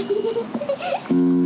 Hehehehe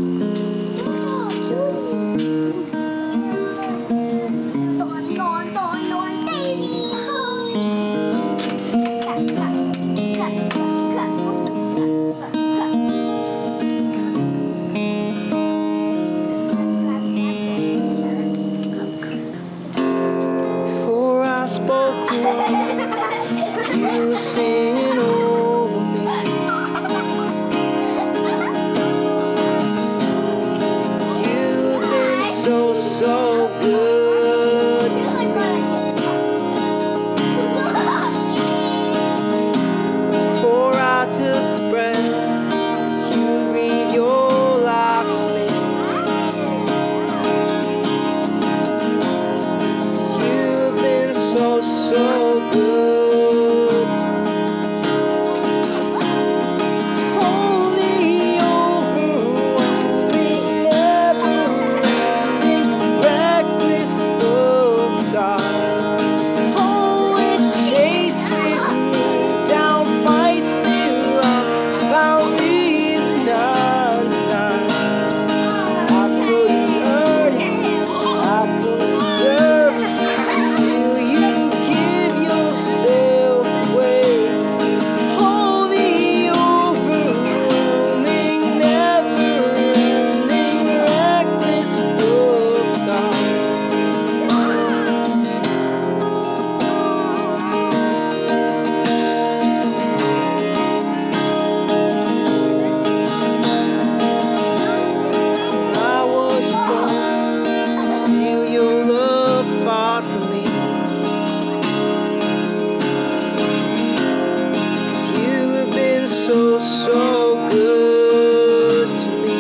so, so good to me.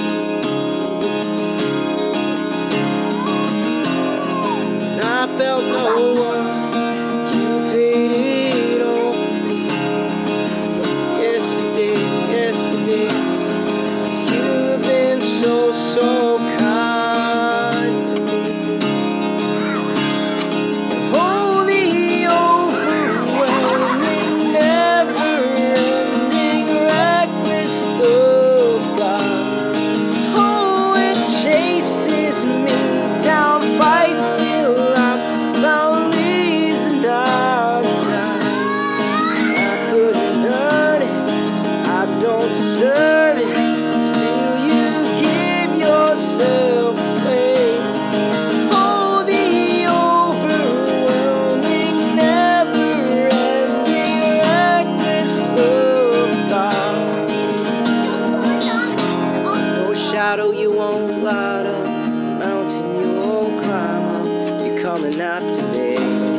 And I felt no one. Shadow, you won't light up. Mountain, you won't climb up. You're coming after me.